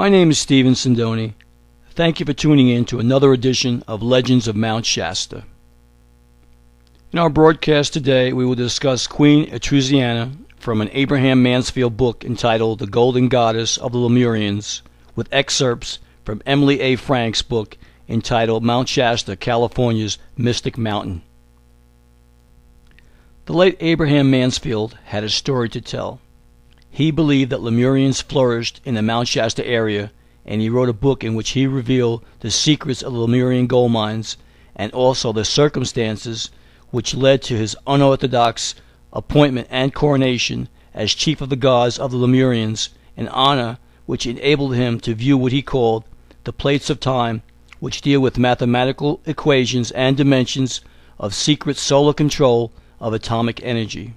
My name is Stephen Sindoni. Thank you for tuning in to another edition of Legends of Mount Shasta. In our broadcast today, we will discuss Queen Etruceana from an Abraham Mansfield book entitled The Golden Goddess of the Lemurians, with excerpts from Emily A. Frank's book entitled Mount Shasta, California's Mystic Mountain. The late Abraham Mansfield had a story to tell. He believed that Lemurians flourished in the Mount Shasta area, and he wrote a book in which he revealed the secrets of the Lemurian gold mines and also the circumstances which led to his unorthodox appointment and coronation as chief of the gods of the Lemurians, an honor which enabled him to view what he called the plates of time, which deal with mathematical equations and dimensions of secret solar control of atomic energy.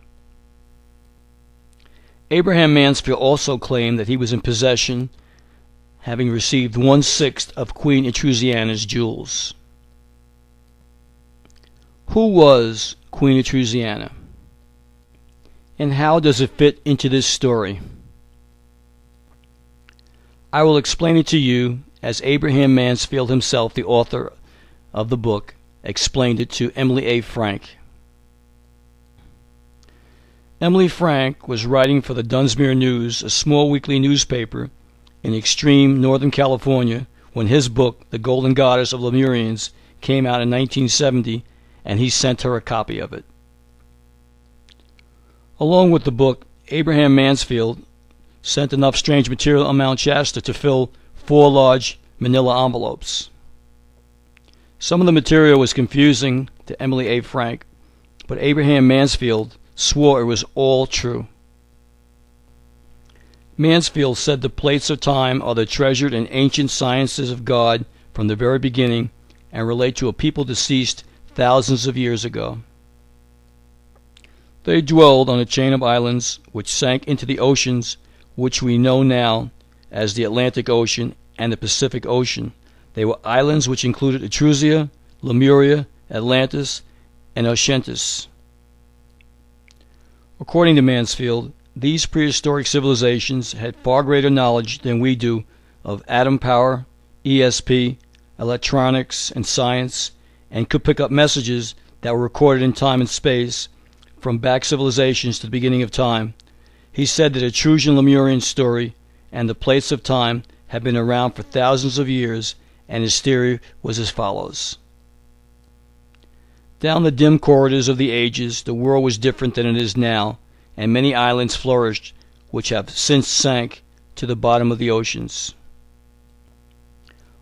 Abraham Mansfield also claimed that he was in possession, having received one sixth of Queen Etruceana's jewels. Who was Queen Etruceana? And how does it fit into this story? I will explain it to you as Abraham Mansfield himself, the author of the book, explained it to Emily A. Frank. Emily Frank was writing for the Dunsmuir News, a small weekly newspaper in extreme northern California, when his book, The Golden Goddess of Lemurians, came out in 1970, and he sent her a copy of it. Along with the book, Abraham Mansfield sent enough strange material on Mount Shasta to fill four large manila envelopes. Some of the material was confusing to Emily A. Frank, but Abraham Mansfield swore it was all true. Mansfield said the plates of time are the treasured and ancient sciences of God from the very beginning and relate to a people deceased thousands of years ago. They dwelled on a chain of islands which sank into the oceans which we know now as the Atlantic Ocean and the Pacific Ocean. They were islands which included Etrusia, Lemuria, Atlantis, and Oceanus. According to Mansfield, these prehistoric civilizations had far greater knowledge than we do of atom power, ESP, electronics, and science, and could pick up messages that were recorded in time and space from back civilizations to the beginning of time. He said that Etrusian Lemurian story and the plates of time had been around for thousands of years, and his theory was as follows. Down the dim corridors of the ages the world was different than it is now, and many islands flourished which have since sank to the bottom of the oceans.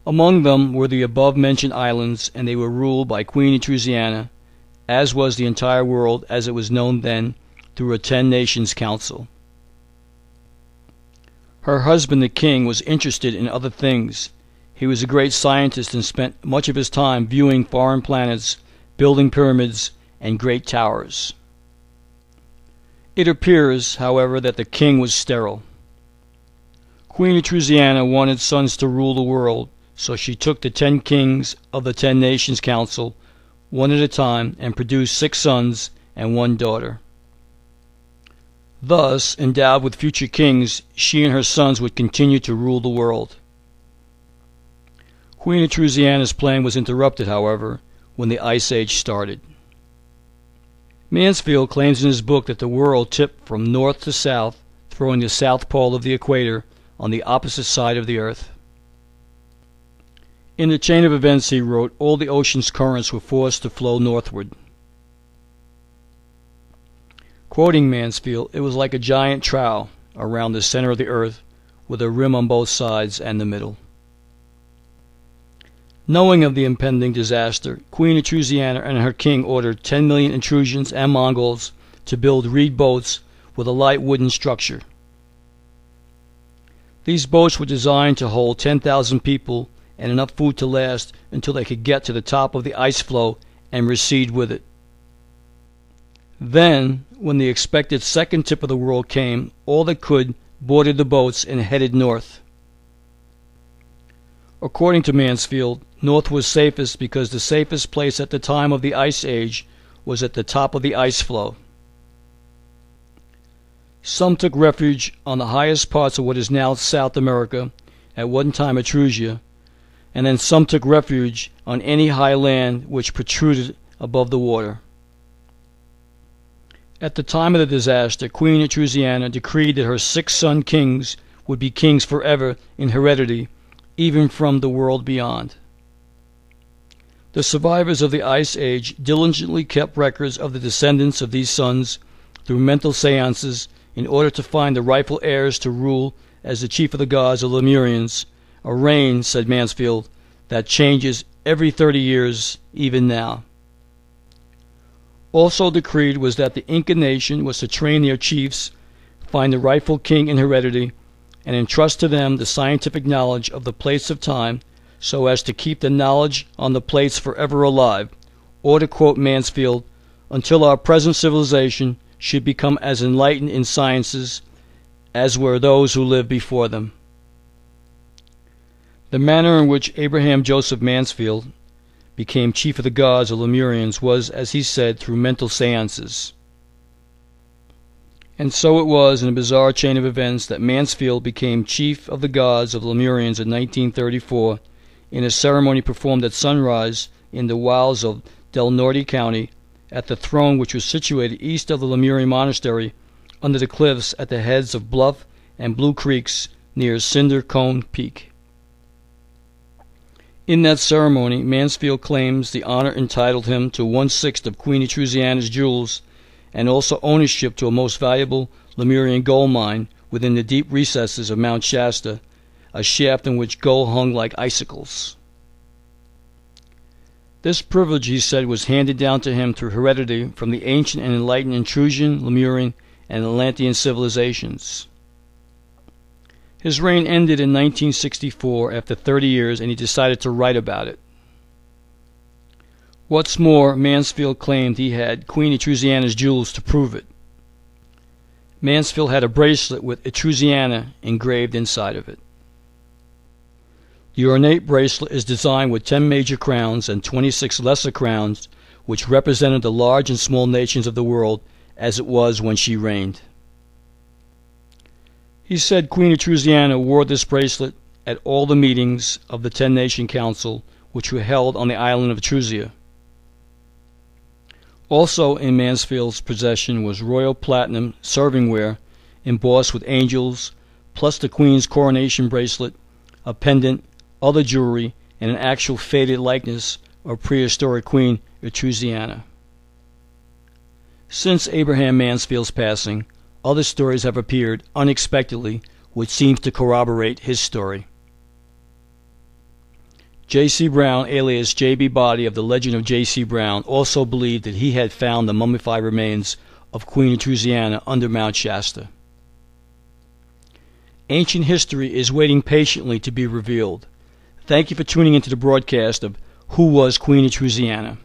Among them were the above mentioned islands, and they were ruled by Queen Etruceana, as was the entire world as it was known then through a ten nations council. Her husband the king was interested in other things. He was a great scientist and spent much of his time viewing foreign planets building pyramids and great towers. It appears, however, that the king was sterile. Queen Etruceana wanted sons to rule the world, so she took the ten kings of the Ten Nations Council, one at a time, and produced six sons and one daughter. Thus, endowed with future kings, she and her sons would continue to rule the world. Queen Etruceana's plan was interrupted, however, when the Ice Age started. Mansfield claims in his book that the world tipped from north to south, throwing the south pole of the equator on the opposite side of the earth. In the chain of events, he wrote, all the ocean's currents were forced to flow northward. Quoting Mansfield, it was like a giant trowel around the center of the earth with a rim on both sides and the middle. Knowing of the impending disaster, Queen Etruceana and her king ordered 10 million Etrusians and Mongols to build reed boats with a light wooden structure. These boats were designed to hold 10,000 people and enough food to last until they could get to the top of the ice floe and recede with it. Then, when the expected second tip of the world came, all that could boarded the boats and headed north. According to Mansfield, north was safest because the safest place at the time of the Ice Age was at the top of the ice floe. Some took refuge on the highest parts of what is now South America, at one time Etrusia, and then some took refuge on any high land which protruded above the water. At the time of the disaster, Queen Etruceana decreed that her six son kings would be kings forever in heredity, even from the world beyond. The survivors of the Ice Age diligently kept records of the descendants of these sons through mental seances in order to find the rightful heirs to rule as the chief of the gods of Lemurians, a reign, said Mansfield, that changes every thirty years, even now. Also decreed was that the Inca nation was to train their chiefs, find the rightful king in heredity, and entrust to them the scientific knowledge of the plates of time so as to keep the knowledge on the plates forever alive, or to quote Mansfield, until our present civilization should become as enlightened in sciences as were those who lived before them. The manner in which Abraham Joseph Mansfield became chief of the gods of Lemurians was, as he said, through mental seances. And so it was in a bizarre chain of events that Mansfield became chief of the gods of Lemurians in 1934 in a ceremony performed at sunrise in the wilds of Del Norte County at the throne which was situated east of the Lemurian monastery under the cliffs at the heads of Bluff and Blue Creeks near Cinder Cone Peak. In that ceremony, Mansfield claims the honor entitled him to one sixth of Queen Etruceana's jewels and also ownership to a most valuable Lemurian gold mine within the deep recesses of Mount Shasta, a shaft in which gold hung like icicles. This privilege, he said, was handed down to him through heredity from the ancient and enlightened Etruscan, Lemurian, and Atlantean civilizations. His reign ended in 1964 after 30 years and he decided to write about it. What's more, Mansfield claimed he had Queen Etruceana's jewels to prove it. Mansfield had a bracelet with Etruceana engraved inside of it. The ornate bracelet is designed with 10 major crowns and 26 lesser crowns, which represented the large and small nations of the world as it was when she reigned. He said Queen Etruceana wore this bracelet at all the meetings of the Ten Nation Council which were held on the island of Etrusia. Also in Mansfield's possession was royal platinum servingware embossed with angels, plus the Queen's coronation bracelet, a pendant, other jewelry, and an actual faded likeness of prehistoric Queen Etruceana. Since Abraham Mansfield's passing, other stories have appeared unexpectedly, which seems to corroborate his story. J.C. Brown, alias J.B. Body of the Legend of J.C. Brown, also believed that he had found the mummified remains of Queen Etruceana under Mount Shasta. Ancient history is waiting patiently to be revealed. Thank you for tuning into the broadcast of Who Was Queen Etruceana?